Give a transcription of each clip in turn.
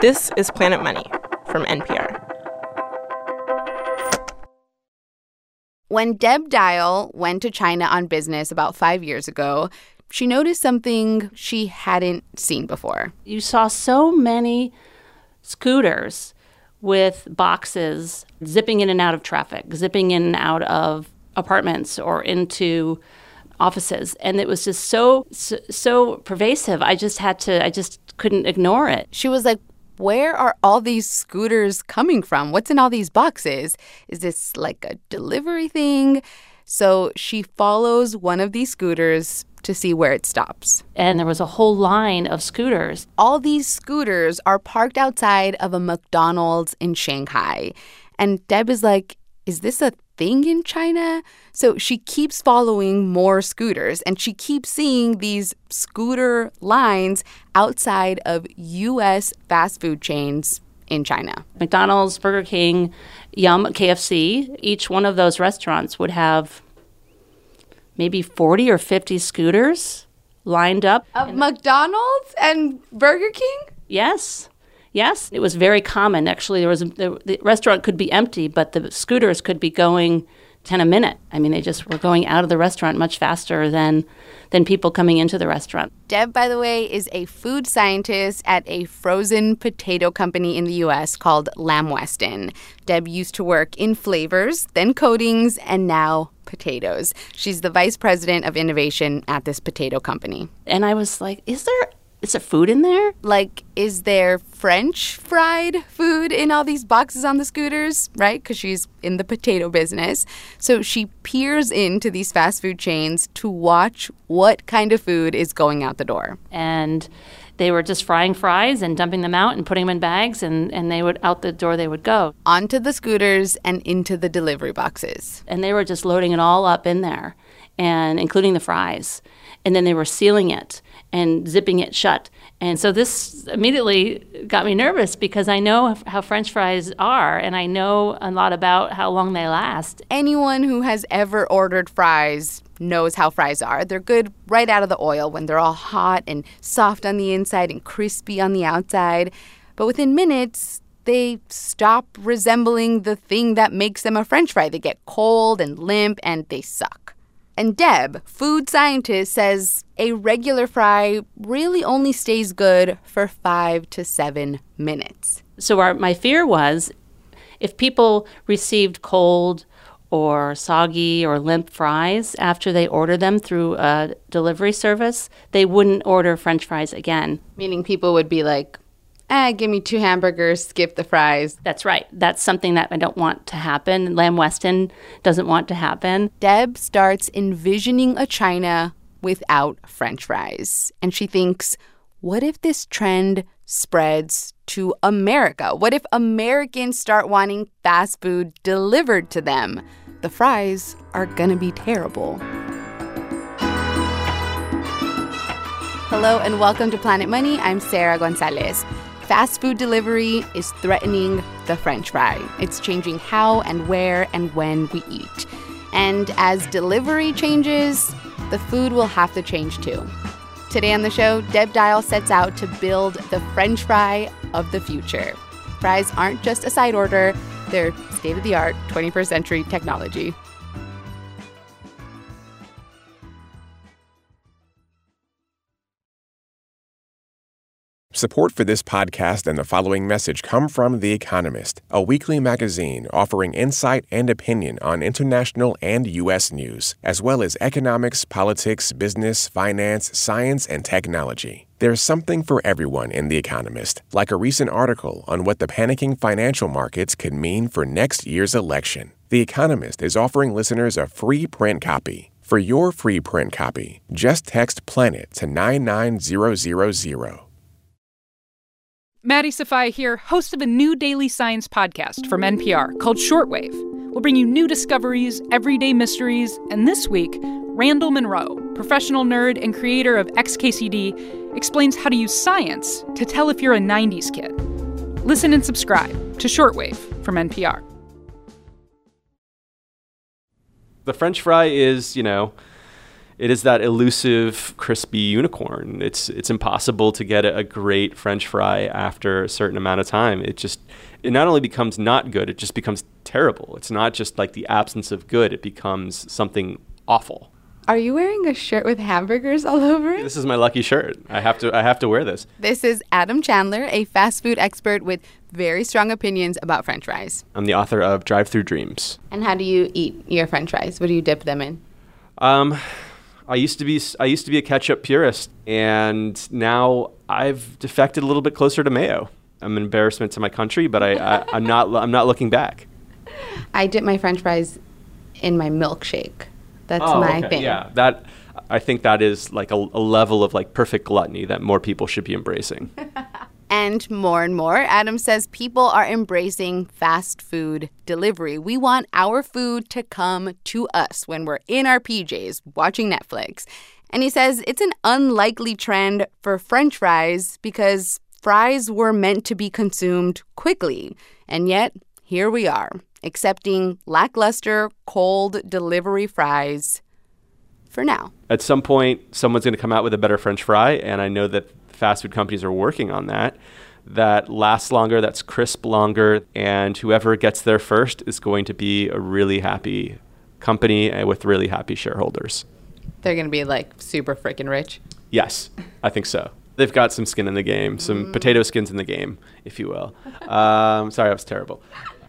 This is Planet Money from NPR. When Deb Dial went to China on business about five years ago, she noticed something she hadn't seen before. You saw so many scooters with boxes zipping in and out of traffic, zipping in and out of apartments or into offices and it was just so, so so pervasive i just had to i just couldn't ignore it She was like, where are all these scooters coming from? What's in all these boxes? Is this like a delivery thing? So she follows one of these scooters to see where it stops. and there was a whole line of scooters All these scooters are parked outside of a McDonald's in Shanghai. And Deb is like, is this a thing in China? So she keeps following more scooters and she keeps seeing these scooter lines outside of US fast food chains in China. mcdonald's burger king yum kfc each one of those restaurants would have maybe 40 or 50 scooters lined up Of McDonald's and Burger King? Yes. Yes, it was very common. Actually, there was a, the, the restaurant could be empty, but the scooters could be going ten a minute. I mean, they just were going out of the restaurant much faster than than people coming into the restaurant. Deb, by the way, is a food scientist at a frozen potato company in the US called Lamb Weston. Deb used to work in flavors, then coatings, and now potatoes. She's the vice president of innovation at this potato company. And I was like, "Is there is there food in there?" Like, is there French fried food in all these boxes on the scooters, right? Because she's in the potato business. So she peers into these fast food chains to watch what kind of food is going out the door. And they were just frying fries and dumping them out and putting them in bags, and and they would out the door they would go. onto the scooters and into the delivery boxes. and they were just loading it all up in there and including the fries and then they were sealing it and zipping it shut and so this immediately got me nervous because i know how french fries are and i know a lot about how long they last Anyone who has ever ordered fries knows how fries are. They're good right out of the oil when they're all hot and soft on the inside and crispy on the outside. But within minutes, they stop resembling the thing that makes them a french fry. They get cold and limp and they suck. And Deb, food scientist, says a regular fry really only stays good for five to seven minutes. so our, my fear was if people received cold or soggy or limp fries after they order them through a delivery service they wouldn't order french fries again Meaning people would be like, eh, give me two hamburgers, skip the fries. That's right. That's something that I don't want to happen. Lamb Weston doesn't want to happen. Deb starts envisioning a China without french fries. And she thinks, what if this trend spreads to America? What if Americans start wanting fast food delivered to them? The fries are gonna be terrible. Hello and welcome to Planet Money. I'm Sarah Gonzalez. Fast food delivery is threatening the french fry. It's changing how and where and when we eat. And as delivery changes, the food will have to change too. Today on the show, Deb Dial sets out to build the french fry of the future. Fries aren't just a side order, they're state of the art 21st century technology. Support for this podcast and the following message come from The Economist, a weekly magazine offering insight and opinion on international and U.S. news, as well as economics, politics, business, finance, science, and technology. There's something for everyone in The Economist, like a recent article on what the panicking financial markets could mean for next year's election. The Economist is offering listeners a free print copy. For your free print copy, just text PLANET to 99000. Maddie Sofia here, host of a new daily science podcast from NPR called Shortwave. We'll bring you new discoveries, everyday mysteries, and this week, Randall Munroe, professional nerd and creator of XKCD, explains how to use science to tell if you're a 90s kid. Listen and subscribe to Shortwave from NPR. The French fry is, you know, it is that elusive, crispy unicorn. It's it's impossible to get a, a great French fry after a certain amount of time. It just it not only becomes not good, it just becomes terrible. It's not just like the absence of good; it becomes something awful. Are you wearing a shirt with hamburgers all over it? This is my lucky shirt. I have to I have to wear this. This is Adam Chandler, a fast food expert with very strong opinions about french fries. I'm the author of Drive Through Dreams. And how do you eat your french fries? What do you dip them in? Um, I used to be I used to be a ketchup purist, and now I've defected a little bit closer to mayo. I'm an embarrassment to my country, but I, I I'm not I'm not looking back. I dip my french fries in my milkshake. That's Oh, my okay, thing. Yeah, that I think that is like a, a level of like perfect gluttony that more people should be embracing. And more and more, Adam says people are embracing fast food delivery. We want our food to come to us when we're in our PJs watching Netflix. And he says it's an unlikely trend for french fries because fries were meant to be consumed quickly. And yet, here we are, accepting lackluster cold delivery fries for now. At some point, someone's going to come out with a better French fry, and I know that fast food companies are working on that. That lasts longer, that's crisp longer, and whoever gets there first is going to be a really happy company and with really happy shareholders. They're going to be like super freaking rich. Yes, I think so. They've got some skin in the game, some potato skins in the game, if you will. Um, sorry, that was terrible.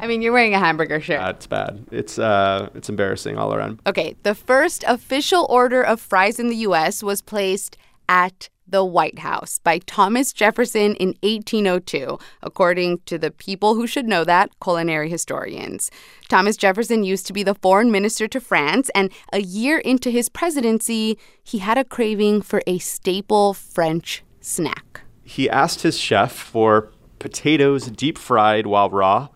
I mean, you're wearing a hamburger shirt. That's bad. It's uh, it's embarrassing all around. Okay, the first official order of fries in the US was placed at the White House by Thomas Jefferson in 1802, according to the people who should know that, culinary historians. Thomas Jefferson used to be the foreign minister to France, and a year into his presidency, he had a craving for a staple French snack. He asked his chef for potatoes deep fried while raw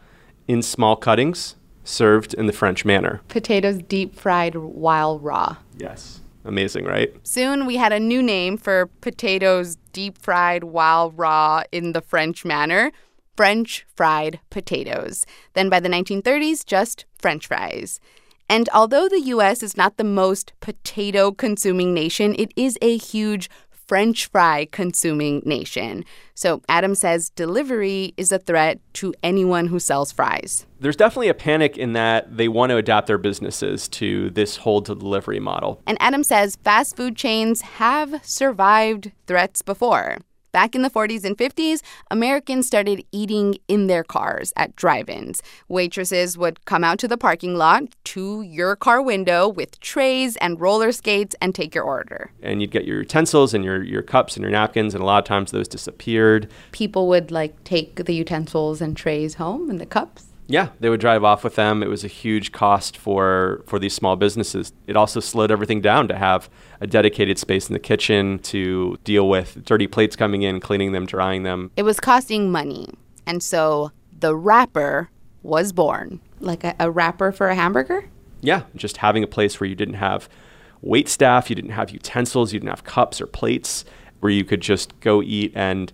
in small cuttings, served in the French manner. Potatoes deep fried while raw. Yes. Amazing, right? Soon we had a new name for potatoes deep fried while raw in the French manner French fried potatoes. Then by the 1930s, just French fries. And although the US is not the most potato consuming nation, it is a huge French fry consuming nation. So Adam says delivery is a threat to anyone who sells fries. There's definitely a panic in that they want to adapt their businesses to this whole delivery model. And Adam says fast food chains have survived threats before. Back in the 40s and 50s, Americans started eating in their cars at drive ins. Waitresses would come out to the parking lot to your car window with trays and roller skates and take your order. And you'd get your utensils and your, your cups and your napkins, and a lot of times those disappeared. People would like take the utensils and trays home and the cups. Yeah, they would drive off with them. It was a huge cost for for these small businesses. It also slowed everything down to have a dedicated space in the kitchen to deal with dirty plates coming in, cleaning them, drying them. It was costing money. And so the wrapper was born. Like a, a wrapper for a hamburger? Yeah, just having a place where you didn't have wait staff, you didn't have utensils, you didn't have cups or plates, where you could just go eat and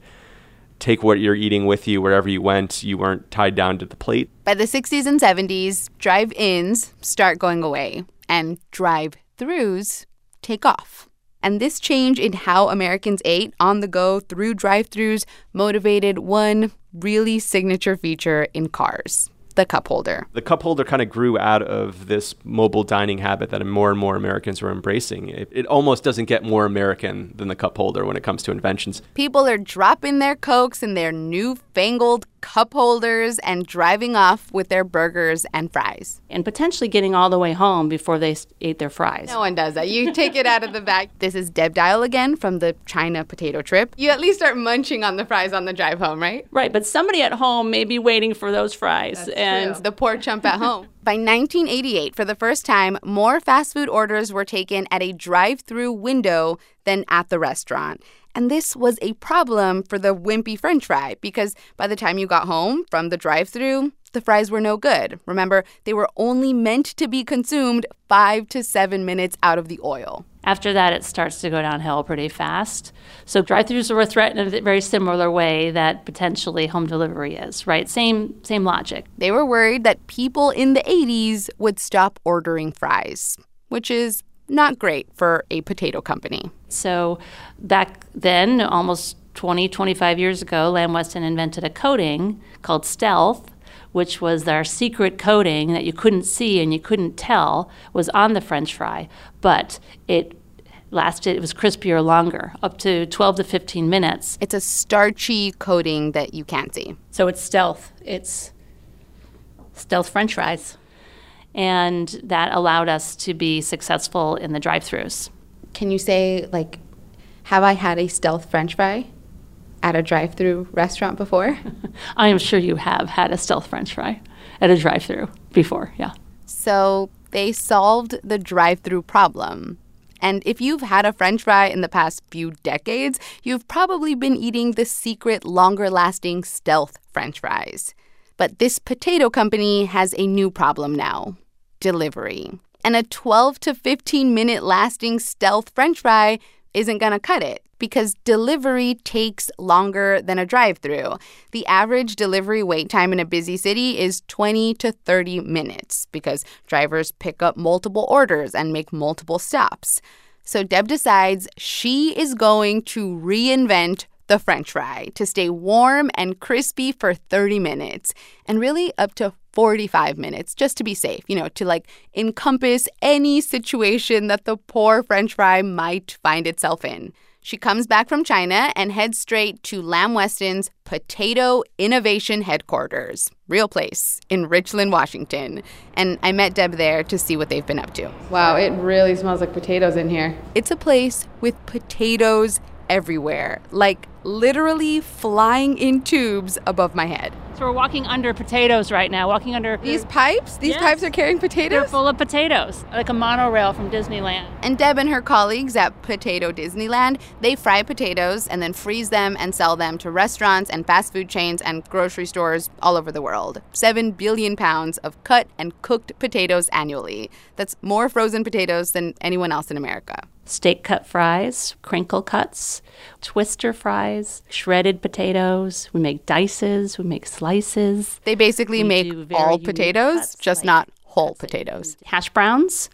take what you're eating with you wherever you went. You weren't tied down to the plate. By the 60s and 70s, drive ins start going away and drive throughs take off. And this change in how Americans ate on the go through drive throughs motivated one really signature feature in cars the cup holder. The cup holder kind of grew out of this mobile dining habit that more and more Americans were embracing. It, it almost doesn't get more American than the cup holder when it comes to inventions. People are dropping their Cokes in their newfangled cup holders and driving off with their burgers and fries. and potentially getting all the way home before they s- ate their fries. No one does that. You take it out of the bag. This is Deb Dial again from the China potato trip. You at least start munching on the fries on the drive home, right? Right, but somebody at home may be waiting for those fries. And the poor chump at home. By 1988, for the first time, more fast food orders were taken at a drive through window than at the restaurant. And this was a problem for the wimpy french fry because by the time you got home from the drive through, the fries were no good. Remember, they were only meant to be consumed five to seven minutes out of the oil. After that, it starts to go downhill pretty fast. So drive-throughs were threatened in a very similar way that potentially home delivery is. Right, same same logic. They were worried that people in the 80s would stop ordering fries, which is not great for a potato company. So back then, almost 20, 25 years ago, Lamb Weston invented a coating called Stealth, which was our secret coating that you couldn't see and you couldn't tell was on the french fry, but it lasted, it was crispier longer, up to 12 to 15 minutes. It's a starchy coating that you can't see. So it's stealth. It's stealth french fries. And that allowed us to be successful in the drive throughs. Can you say, like, have I had a stealth french fry at a drive through restaurant before? I am sure you have had a stealth french fry at a drive through before, yeah. So they solved the drive through problem. And if you've had a french fry in the past few decades, you've probably been eating the secret, longer lasting stealth french fries. But this potato company has a new problem now delivery. And a 12 to 15 minute lasting stealth french fry isn't going to cut it because delivery takes longer than a drive through. The average delivery wait time in a busy city is 20 to 30 minutes because drivers pick up multiple orders and make multiple stops. So Deb decides she is going to reinvent the french fry to stay warm and crispy for 30 minutes and really up to 45 minutes just to be safe, you know, to like encompass any situation that the poor french fry might find itself in. She comes back from China and heads straight to Lamb Weston's Potato Innovation Headquarters, real place in Richland, Washington. And I met Deb there to see what they've been up to. Wow, it really smells like potatoes in here. It's a place with potatoes everywhere, like literally flying in tubes above my head. So we're walking under potatoes right now, walking under These pipes? These Yes. pipes are carrying potatoes. They're potatoes? full of potatoes, like a monorail from Disneyland. And Deb and her colleagues at Potato Disneyland, they fry potatoes and then freeze them and sell them to restaurants and fast food chains and grocery stores all over the world. 7 billion pounds of cut and cooked potatoes annually. That's more frozen potatoes than anyone else in America. Steak cut fries, crinkle cuts, twister fries, shredded potatoes. We make dices, we make slices. They basically We make all potatoes, cuts, just like not whole that potatoes. Hash browns,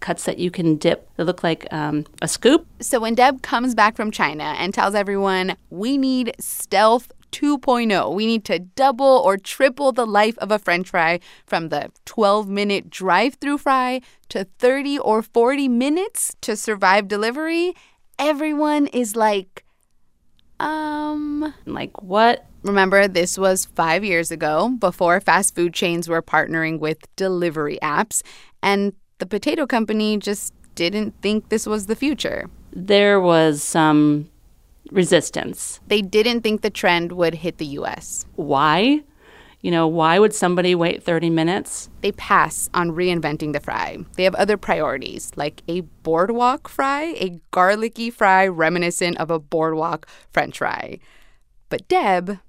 cuts that you can dip. They look like um, a scoop. So when Deb comes back from China and tells everyone, we need stealth 2.0, we need to double or triple the life of a french fry from the 12 minute drive through fry to 30 or 40 minutes to survive delivery, everyone is like, um. Like what? Remember, this was five years ago before fast food chains were partnering with delivery apps, and the potato company just didn't think this was the future. There was some resistance. They didn't think the trend would hit the US. Why? You know, why would somebody wait 30 minutes? They pass on reinventing the fry. They have other priorities, like a boardwalk fry, a garlicky fry reminiscent of a boardwalk french fry. But Deb,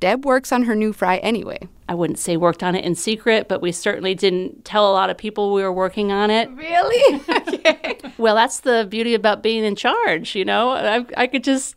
Deb works on her new fry anyway. I wouldn't say worked on it in secret, but we certainly didn't tell a lot of people we were working on it. Really? Well, that's the beauty about being in charge, you know? I, I could just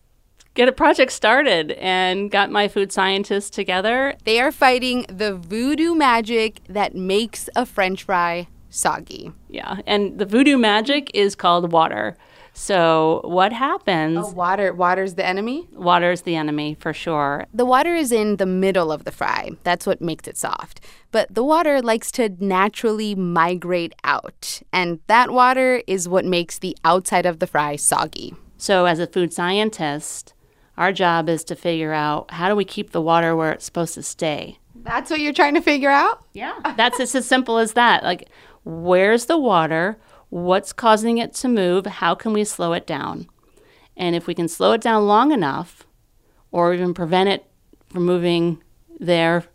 get a project started and got my food scientists together. they are fighting the voodoo magic that makes a french fry soggy. Yeah, and the voodoo magic is called water. So, what happens? Oh, water water's the enemy? Water is the enemy for sure. The water is in the middle of the fry. That's what makes it soft. But the water likes to naturally migrate out. And that water is what makes the outside of the fry soggy. So, as a food scientist, our job is to figure out how do we keep the water where it's supposed to stay. That's what you're trying to figure out? Yeah. That's it's as simple as that. Like, where's the water? What's causing it to move? How can we slow it down? And if we can slow it down long enough, or even prevent it from moving there,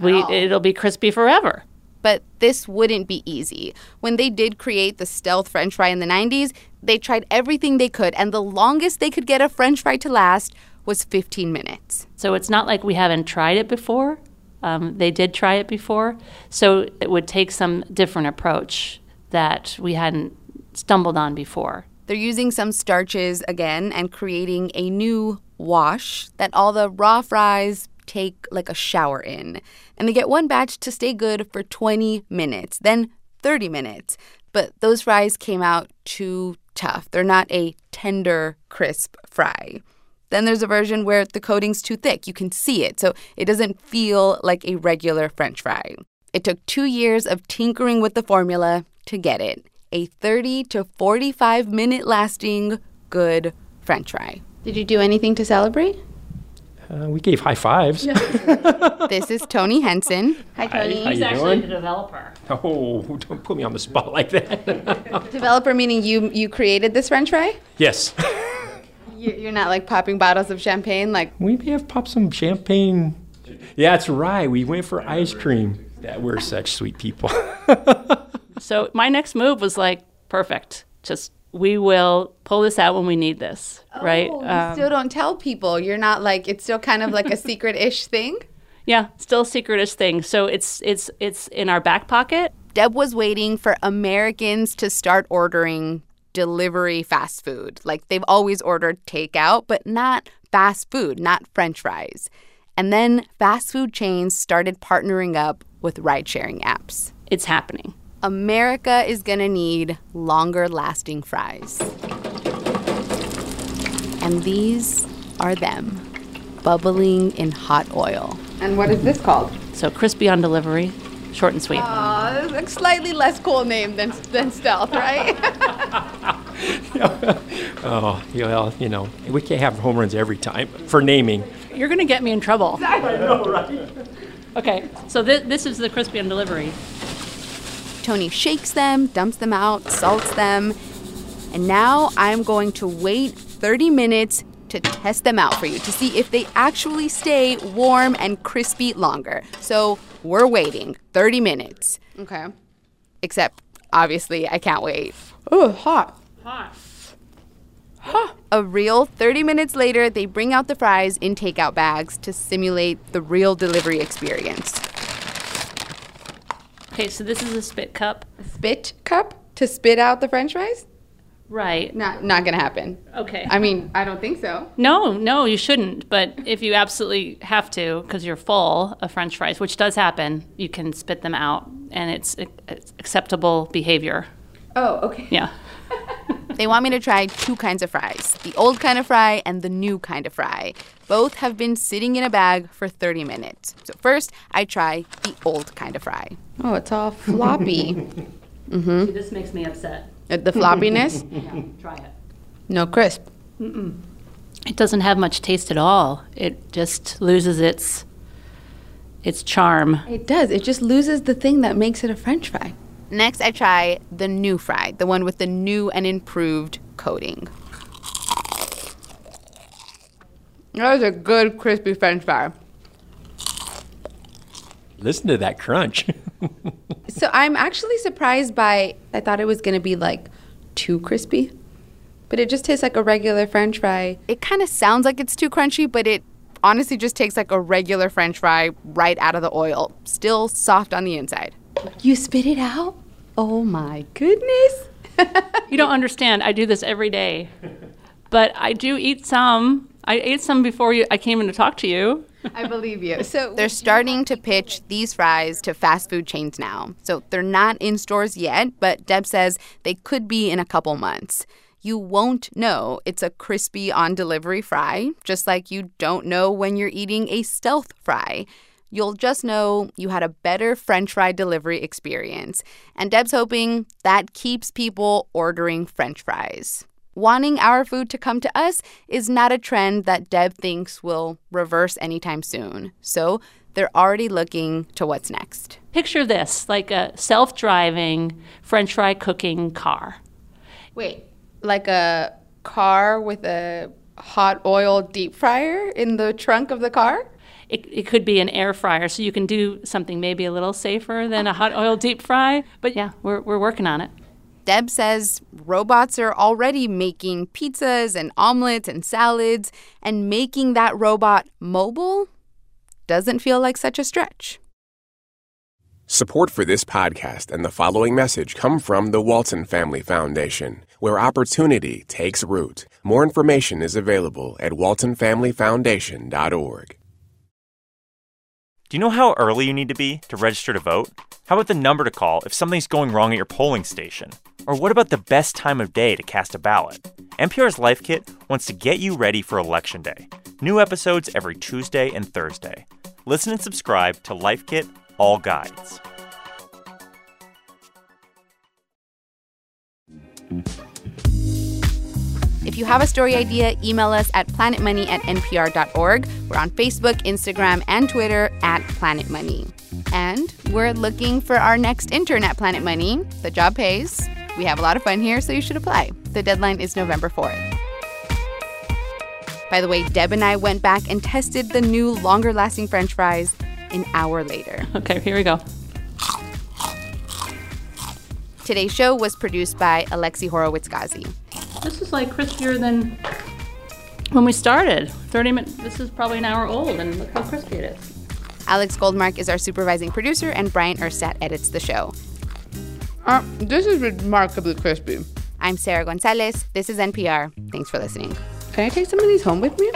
we, it'll be crispy forever. But this wouldn't be easy. When they did create the stealth french fry in the 90s, they tried everything they could, and the longest they could get a french fry to last was 15 minutes. So it's not like we haven't tried it before. Um, they did try it before. So it would take some different approach that we hadn't stumbled on before. They're using some starches again and creating a new wash that all the raw fries take like a shower in. And they get one batch to stay good for 20 minutes, then 30 minutes. but those fries came out too tough. They're not a tender, crisp fry. Then there's a version where the coating's too thick. You can see it, so it doesn't feel like a regular french fry. It took two years of tinkering with the formula to get it a 30 to 45 minute lasting good french fry. Did you do anything to celebrate? Uh, we gave high fives. This is Tony Henson. Hi, Hi, Tony. how He's you actually doing? the developer. Oh, don't put me on the spot like that. Developer meaning you you created this French fry? yes. You- You're not like popping bottles of champagne, like We may have popped some champagne. Yeah, that's right. We went for ice cream. That we're such sweet people. So my next move was like perfect. Just we will pull this out when we need this, right? Oh, you Um, still don't tell people. You're not like it's still kind of like a secret-ish thing. yeah, still a secretish thing. So it's it's it's in our back pocket. Deb was waiting for Americans to start ordering delivery fast food. Like they've always ordered takeout, but not fast food, not french fries. And then fast food chains started partnering up with ride sharing apps. It's happening. America is going to need longer lasting fries. And these are them, bubbling in hot oil. And what is this called? So crispy on delivery, short and sweet. Uh, like slightly less cool name than than stealth, right? oh, well, you know, we can't have home runs every time for naming. You're gonna get me in trouble. I know, right? Okay, so thi- this is the crispy on delivery. Tony shakes them, dumps them out, salts them. And now I'm going to wait 30 minutes to test them out for you to see if they actually stay warm and crispy longer. So we're waiting 30 minutes. okay. Except, obviously, I can't wait. Oh, hot. Hot. Huh. A real 30 minutes later, they bring out the fries in takeout bags to simulate the real delivery experience. Okay, so this is a spit cup. A Spit cup to spit out the French fries? Right. Not not gonna happen. Okay. I mean, I don't think so. No, no, you shouldn't. But if you absolutely have to, because you're full of French fries, which does happen, you can spit them out, and it's, it's acceptable behavior. Oh, okay. Yeah. They want me to try two kinds of fries the old kind of fry and the new kind of fry. Both have been sitting in a bag for 30 minutes. So, first, I try the old kind of fry. Oh, it's all floppy. See, this makes me upset. Uh, the floppiness? Yeah, try it. No crisp. Mm-mm. It doesn't have much taste at all. It just loses its its charm. It does. It just loses the thing that makes it a French fry. Next, I try the new fry, the one with the new and improved coating. That was a good crispy French fry. Listen to that crunch. So I'm actually surprised by. I thought it was gonna be like too crispy, but it just tastes like a regular French fry. It kind of sounds like it's too crunchy, but it honestly just takes like a regular french fry right out of the oil, still soft on the inside. You spit it out? Oh my goodness! You don't understand. I do this every day. But I do eat some. I ate some before you I came in to talk to you. I believe you. So They're starting to pitch these fries to fast food chains now. So they're not in stores yet, but Deb says they could be in a couple months. You won't know it's a crispy on delivery fry, just like you don't know when you're eating a stealth fry. You'll just know you had a better french fry delivery experience. And Deb's hoping that keeps people ordering french fries. Wanting our food to come to us is not a trend that Deb thinks will reverse anytime soon. So they're already looking to what's next. Picture this like a self driving French fry cooking car. wait, like a car with a hot oil deep fryer in the trunk of the car? It, it could be an air fryer, so you can do something maybe a little safer than a hot oil deep fry. But yeah, we're, we're working on it. Deb says robots are already making pizzas and omelets and salads, and making that robot mobile doesn't feel like such a stretch. Support for this podcast and the following message come from the Walton Family Foundation, where opportunity takes root. More information is available at waltonfamilyfoundation.org. Do you know how early you need to be to register to vote? How about the number to call if something's going wrong at your polling station? Or what about the best time of day to cast a ballot? NPR's Life Kit wants to get you ready for Election Day. New episodes every Tuesday and Thursday. Listen and subscribe to Life Kit All Guides. If you have a story idea, email us at planetmoney at npr.org. We're on Facebook, Instagram, and Twitter at Planet Money. And we're looking for our next intern at Planet Money. The job pays. We have a lot of fun here, so you should apply. The deadline is November 4th. By the way, Deb and I went back and tested the new longer lasting french fries an hour later. Okay, here we go. Today's show was produced by Alexi Horowitz Ghazi. This is like crispier than when we started. 30 minutes. This is probably an hour old, and look how crispy it is. Alex Goldmark is our supervising producer, and Bryant Urstadt edits the show. Uh, this is remarkably crispy. I'm Sarah Gonzalez. This is NPR. Thanks for listening. Can I take some of these home with me?